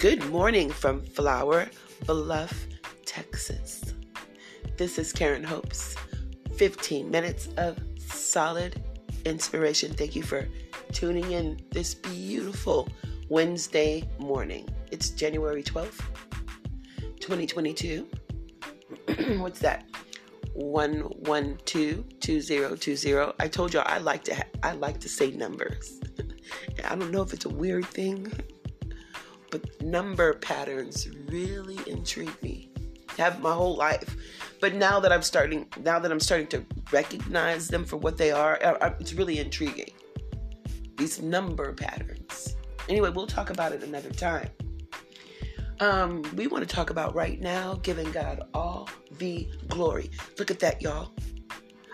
Good morning from Flour Bluff, Texas. This is Karen Hope's 15 minutes of solid inspiration. Thank you for tuning in this beautiful Wednesday morning. It's January 12th, 2022. What's that? 1122020. I told y'all I like to ha- I like to say numbers. I don't know if it's a weird thing but number patterns really intrigue me. Have my whole life, but now that I'm starting, now that I'm starting to recognize them for what they are, it's really intriguing. These number patterns. Anyway, we'll talk about it another time. Um, we want to talk about right now giving God all the glory. Look at that, y'all.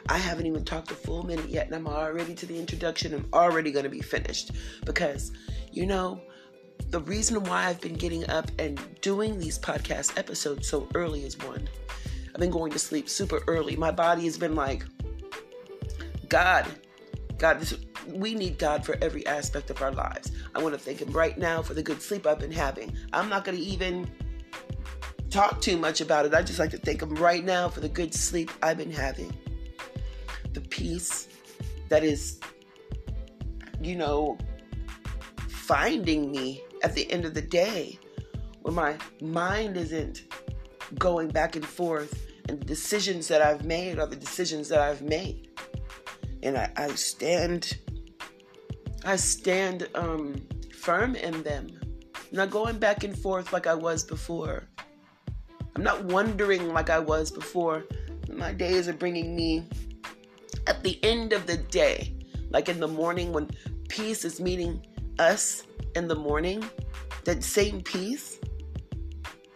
I haven't even talked a full minute yet, and I'm already to the introduction. I'm already going to be finished because, you know, the reason why I've been getting up and doing these podcast episodes so early is one. I've been going to sleep super early. My body has been like, God, God, this, we need God for every aspect of our lives. I want to thank Him right now for the good sleep I've been having. I'm not going to even talk too much about it. I just like to thank Him right now for the good sleep I've been having. The peace that is, you know, finding me at the end of the day when my mind isn't going back and forth and the decisions that I've made are the decisions that I've made. And I, I stand I stand um, firm in them. I'm not going back and forth like I was before. I'm not wondering like I was before. My days are bringing me at the end of the day, like in the morning when peace is meeting us in the morning, that same peace,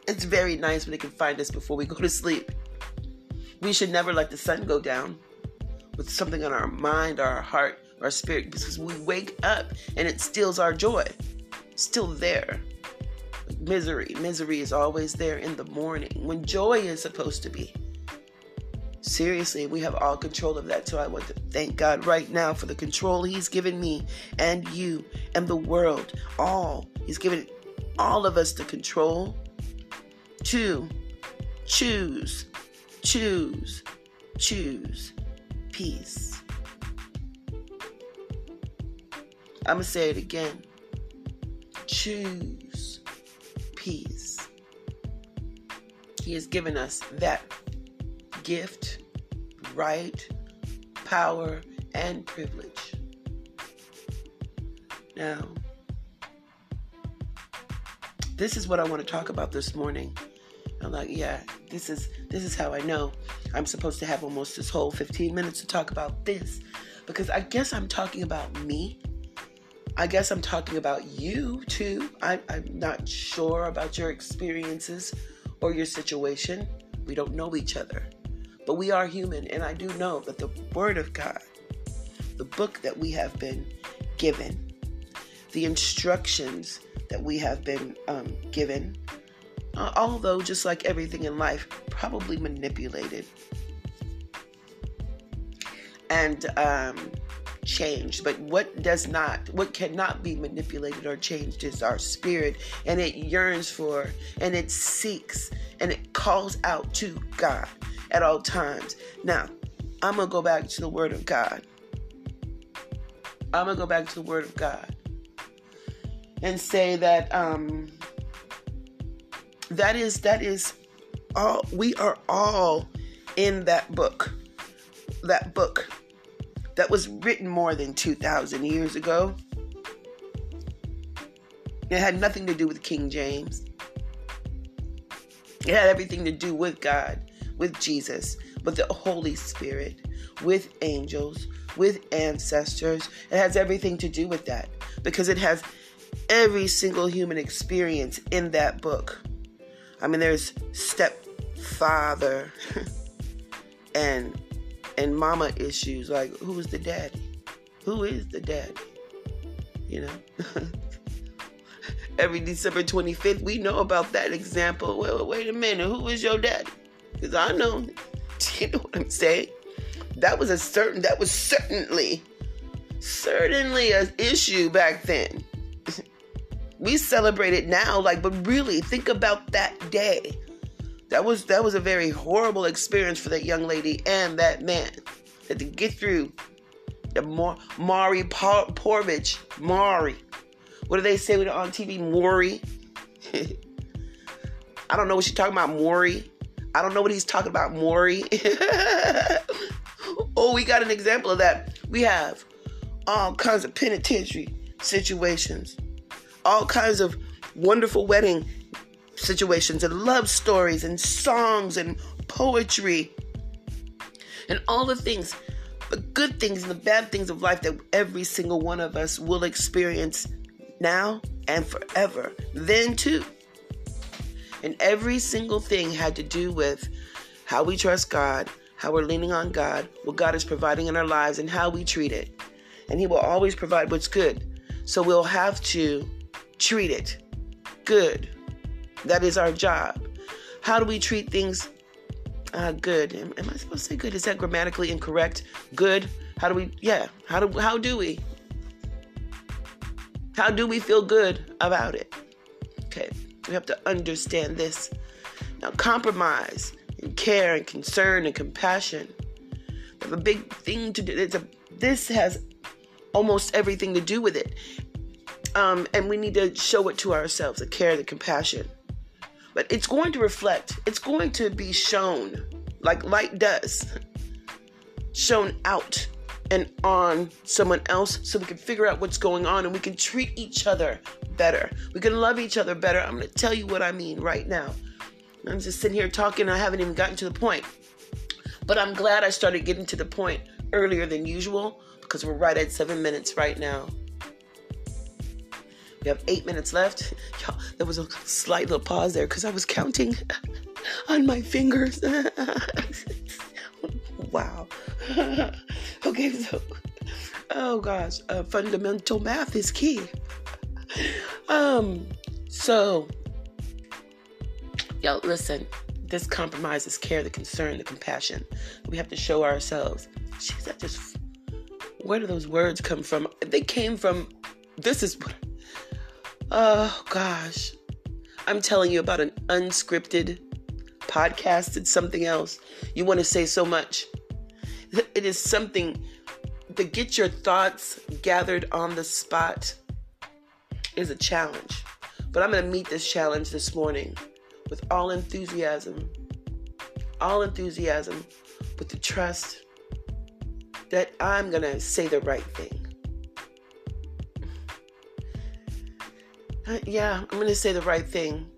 it's very nice when it can find us before we go to sleep. We should never let the sun go down with something on our mind, our heart, our spirit, because we wake up and it steals our joy. Still there. Misery. Misery is always there in the morning when joy is supposed to be. Seriously, we have all control of that. So I want to thank God right now for the control He's given me and you and the world. All. He's given all of us the control to choose, choose, choose peace. I'm going to say it again. Choose peace. He has given us that gift, right, power, and privilege. Now, this is what I want to talk about this morning. I'm like, yeah, this is this is how I know I'm supposed to have almost this whole 15 minutes to talk about this because I guess I'm talking about me. I guess I'm talking about you too. I, I'm not sure about your experiences or your situation. We don't know each other. But we are human, and I do know that the Word of God, the book that we have been given, the instructions that we have been um, given, uh, although just like everything in life, probably manipulated and um, changed. But what does not, what cannot be manipulated or changed is our spirit, and it yearns for, and it seeks, and it calls out to God at all times. Now, I'm going to go back to the Word of God. I'm going to go back to the Word of God and say that um, that is that is all we are all in that book. That book that was written more than 2,000 years ago. It had nothing to do with King James. It had everything to do with God with Jesus, with the Holy Spirit, with angels, with ancestors. It has everything to do with that because it has every single human experience in that book. I mean, there's stepfather and and mama issues like who's the daddy? Who is the daddy? You know. Every December 25th, we know about that example. Well, wait a minute, who is your daddy? Because I know, you know what I'm saying? That was a certain, that was certainly, certainly an issue back then. we celebrate it now, like, but really think about that day. That was that was a very horrible experience for that young lady and that man. Had to get through the Mar- Maury Povich, Maury. What do they say on TV? Maury. I don't know what she's talking about, Maury. I don't know what he's talking about, Maury. oh, we got an example of that. We have all kinds of penitentiary situations, all kinds of wonderful wedding situations, and love stories, and songs, and poetry, and all the things, the good things and the bad things of life that every single one of us will experience now and forever. Then, too. And every single thing had to do with how we trust God, how we're leaning on God, what God is providing in our lives, and how we treat it. And He will always provide what's good. So we'll have to treat it good. That is our job. How do we treat things uh, good? Am, am I supposed to say good? Is that grammatically incorrect? Good. How do we? Yeah. How do how do we? How do we feel good about it? Okay. We have to understand this. Now, compromise and care and concern and compassion have a big thing to do. It's a, this has almost everything to do with it. Um, and we need to show it to ourselves the care, the compassion. But it's going to reflect, it's going to be shown like light does, shown out and on someone else so we can figure out what's going on and we can treat each other better. We can love each other better. I'm going to tell you what I mean right now. I'm just sitting here talking, I haven't even gotten to the point. But I'm glad I started getting to the point earlier than usual because we're right at seven minutes right now. We have eight minutes left. Y'all, there was a slight little pause there because I was counting on my fingers. wow. okay, so, oh gosh, uh, fundamental math is key. Um, so, y'all, listen. This compromises care, the concern, the compassion. We have to show ourselves. Jeez, that just. Where do those words come from? They came from. This is what. Oh gosh, I'm telling you about an unscripted podcast. It's something else. You want to say so much it is something to get your thoughts gathered on the spot is a challenge. But I'm going to meet this challenge this morning with all enthusiasm, all enthusiasm, with the trust that I'm going to say the right thing. Uh, yeah, I'm going to say the right thing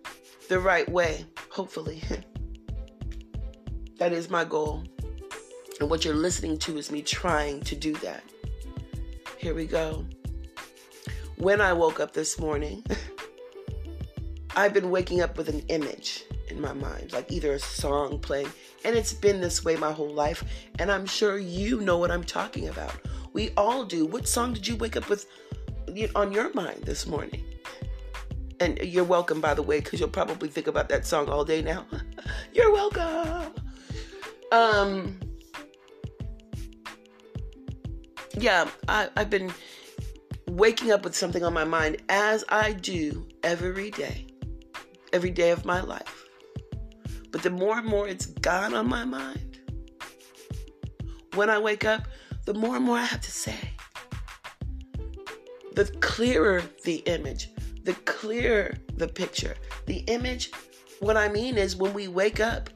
the right way, hopefully. that is my goal. And what you're listening to is me trying to do that. Here we go. When I woke up this morning, I've been waking up with an image in my mind, like either a song playing, and it's been this way my whole life. And I'm sure you know what I'm talking about. We all do. What song did you wake up with on your mind this morning? And you're welcome, by the way, because you'll probably think about that song all day now. you're welcome. Um, yeah, I, I've been waking up with something on my mind as I do every day, every day of my life. But the more and more it's gone on my mind, when I wake up, the more and more I have to say. The clearer the image, the clearer the picture. The image, what I mean is when we wake up,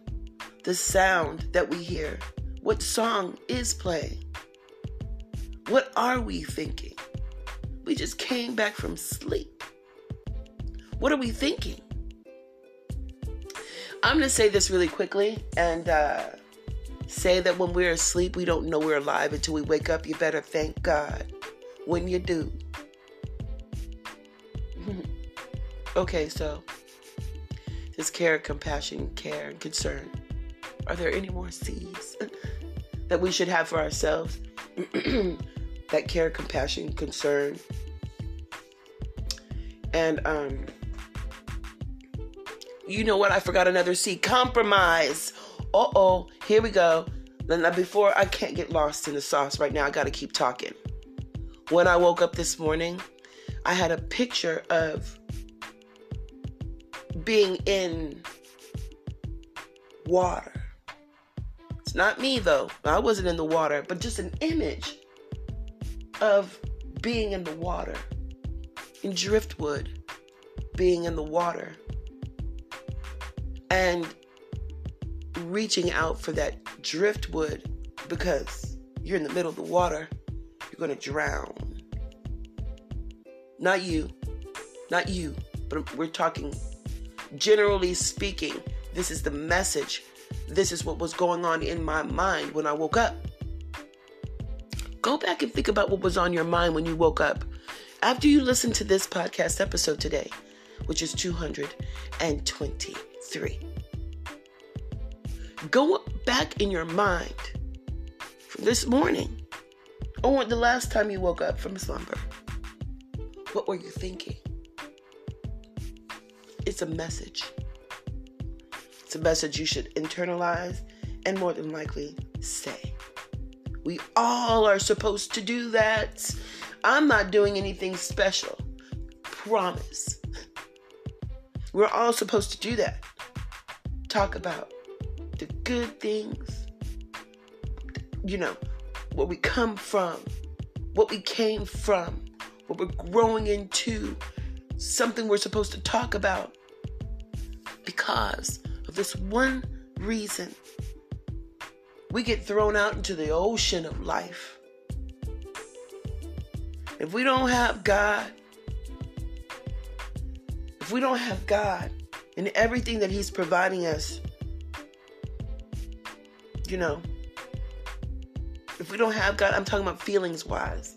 the sound that we hear, what song is playing what are we thinking? We just came back from sleep. What are we thinking? I'm going to say this really quickly and uh, say that when we're asleep, we don't know we're alive until we wake up. You better thank God when you do. okay, so this care, compassion, care, and concern. Are there any more C's that we should have for ourselves? that care, compassion, concern. And um you know what? I forgot another C. Compromise. Uh oh. Here we go. Then before I can't get lost in the sauce right now, I gotta keep talking. When I woke up this morning, I had a picture of being in water. It's not me though. I wasn't in the water, but just an image of being in the water. In driftwood, being in the water. And reaching out for that driftwood because you're in the middle of the water, you're going to drown. Not you, not you, but we're talking generally speaking. This is the message. This is what was going on in my mind when I woke up. Go back and think about what was on your mind when you woke up after you listen to this podcast episode today, which is 223. Go back in your mind from this morning or the last time you woke up from slumber. What were you thinking? It's a message. It's a message you should internalize and more than likely say. We all are supposed to do that. I'm not doing anything special. Promise. We're all supposed to do that. Talk about the good things, you know, where we come from, what we came from, what we're growing into, something we're supposed to talk about because of this one reason. We get thrown out into the ocean of life. If we don't have God, if we don't have God and everything that He's providing us, you know, if we don't have God, I'm talking about feelings wise.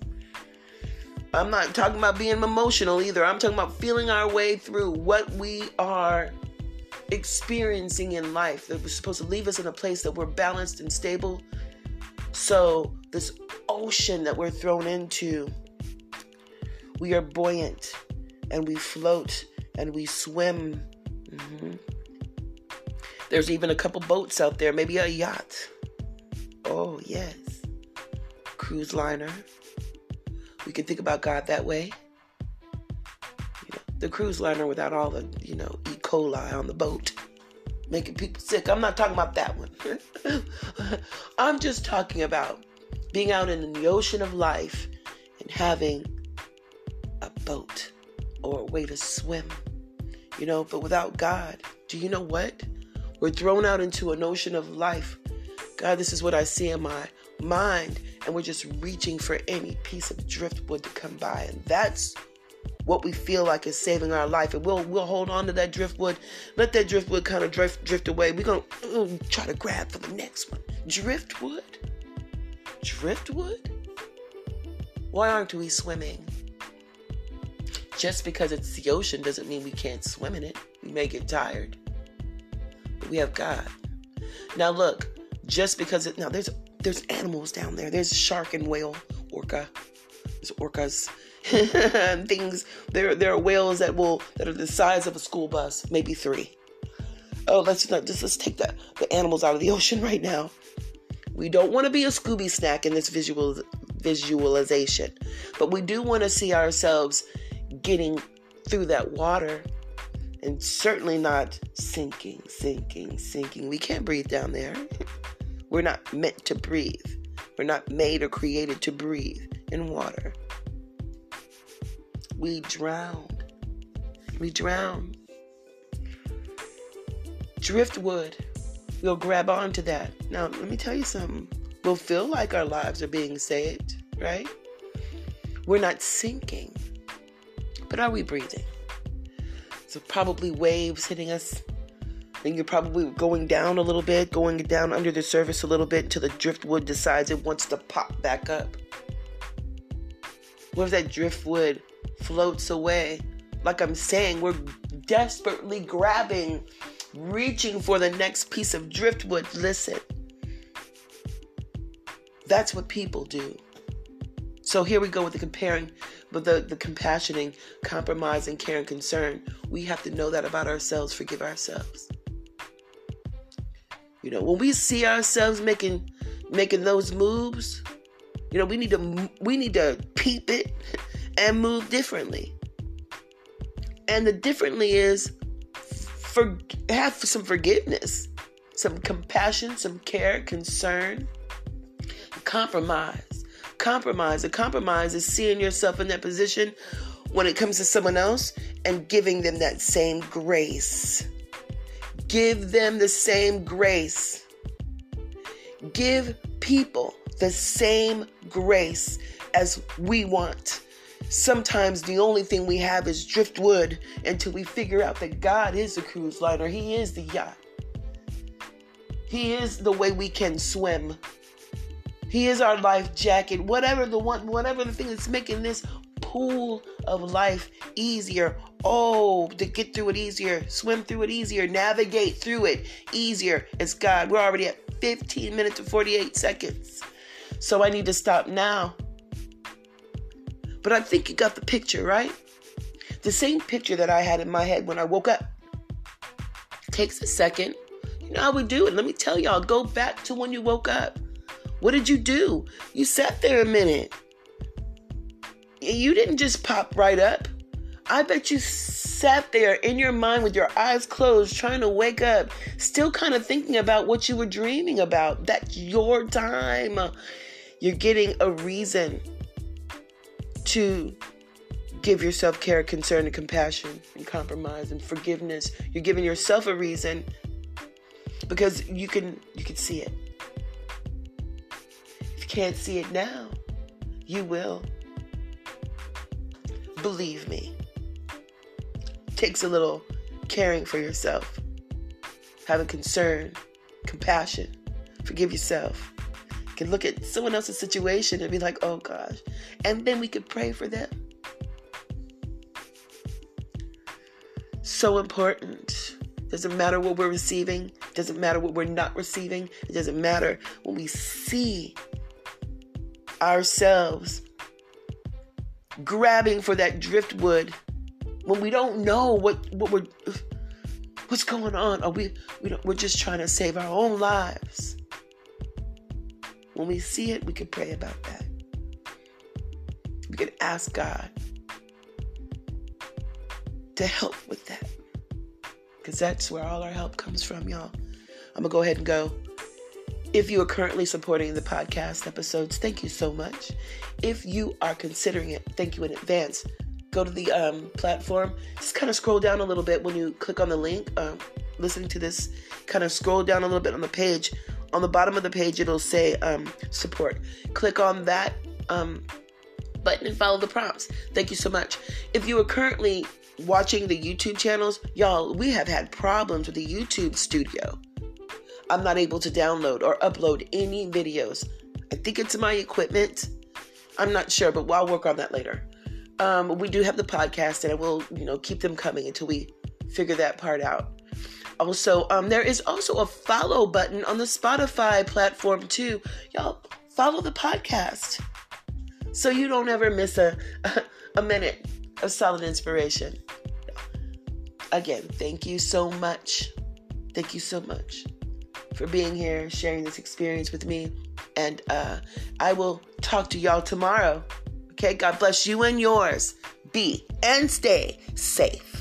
I'm not talking about being emotional either. I'm talking about feeling our way through what we are experiencing in life that was supposed to leave us in a place that we're balanced and stable. So, this ocean that we're thrown into, we are buoyant and we float and we swim. Mm-hmm. There's even a couple boats out there, maybe a yacht. Oh, yes. Cruise liner. We can think about God that way. The cruise liner without all the, you know. Coli on the boat making people sick. I'm not talking about that one. I'm just talking about being out in the ocean of life and having a boat or a way to swim. You know, but without God, do you know what? We're thrown out into an ocean of life. God, this is what I see in my mind. And we're just reaching for any piece of driftwood to come by. And that's what we feel like is saving our life. And we'll we'll hold on to that driftwood, let that driftwood kind of drift drift away. We're gonna try to grab for the next one. Driftwood? Driftwood? Why aren't we swimming? Just because it's the ocean doesn't mean we can't swim in it. We may get tired But we have God. Now look, just because it now there's there's animals down there. There's shark and whale, orca. There's orcas things. There there are whales that will that are the size of a school bus, maybe three. Oh, let's not just let's take the, the animals out of the ocean right now. We don't want to be a Scooby snack in this visual visualization, but we do want to see ourselves getting through that water and certainly not sinking, sinking, sinking. We can't breathe down there. We're not meant to breathe. We're not made or created to breathe in water. We drown. We drown. Driftwood. We'll grab onto that. Now, let me tell you something. We'll feel like our lives are being saved, right? We're not sinking. But are we breathing? So probably waves hitting us. And you're probably going down a little bit, going down under the surface a little bit until the driftwood decides it wants to pop back up. What if that driftwood floats away? Like I'm saying, we're desperately grabbing, reaching for the next piece of driftwood. Listen, that's what people do. So here we go with the comparing but the, the compassioning, compromising, care, and concern, we have to know that about ourselves, forgive ourselves. You know, when we see ourselves making making those moves, you know, we need to we need to peep it and move differently. And the differently is for have some forgiveness, some compassion, some care, concern, compromise. Compromise. A compromise is seeing yourself in that position when it comes to someone else and giving them that same grace. Give them the same grace. Give people the same grace as we want. Sometimes the only thing we have is driftwood until we figure out that God is the cruise liner. He is the yacht. He is the way we can swim. He is our life jacket. Whatever the one, whatever the thing that's making this pool of life easier. Oh, to get through it easier, swim through it easier, navigate through it easier. It's God. We're already at 15 minutes and 48 seconds. So I need to stop now. But I think you got the picture, right? The same picture that I had in my head when I woke up. Takes a second. You know how we do it. Let me tell y'all go back to when you woke up. What did you do? You sat there a minute. You didn't just pop right up. I bet you sat there in your mind with your eyes closed, trying to wake up, still kind of thinking about what you were dreaming about. That's your time. You're getting a reason to give yourself care, concern, and compassion, and compromise and forgiveness. You're giving yourself a reason because you can you can see it. If you can't see it now, you will. Believe me. It takes a little caring for yourself, having concern, compassion. Forgive yourself look at someone else's situation and be like, oh gosh. And then we could pray for them. So important. Doesn't matter what we're receiving, doesn't matter what we're not receiving, it doesn't matter when we see ourselves grabbing for that driftwood when we don't know what, what we're what's going on Are we, we we're just trying to save our own lives when we see it, we can pray about that. We can ask God to help with that. Because that's where all our help comes from, y'all. I'm going to go ahead and go. If you are currently supporting the podcast episodes, thank you so much. If you are considering it, thank you in advance. Go to the um, platform. Just kind of scroll down a little bit when you click on the link. Um, listening to this, kind of scroll down a little bit on the page on the bottom of the page it'll say um, support. Click on that um, button and follow the prompts. Thank you so much. If you are currently watching the youtube channels y'all we have had problems with the youtube studio. I'm not able to download or upload any videos. I think it's my equipment. I'm not sure but i'll work on that later. Um, we do have the podcast and i will you know keep them coming until we figure that part out also, um, there is also a follow button on the Spotify platform too. Y'all follow the podcast so you don't ever miss a, a minute of solid inspiration. Again, thank you so much. Thank you so much for being here, sharing this experience with me. And uh, I will talk to y'all tomorrow. Okay, God bless you and yours. Be and stay safe.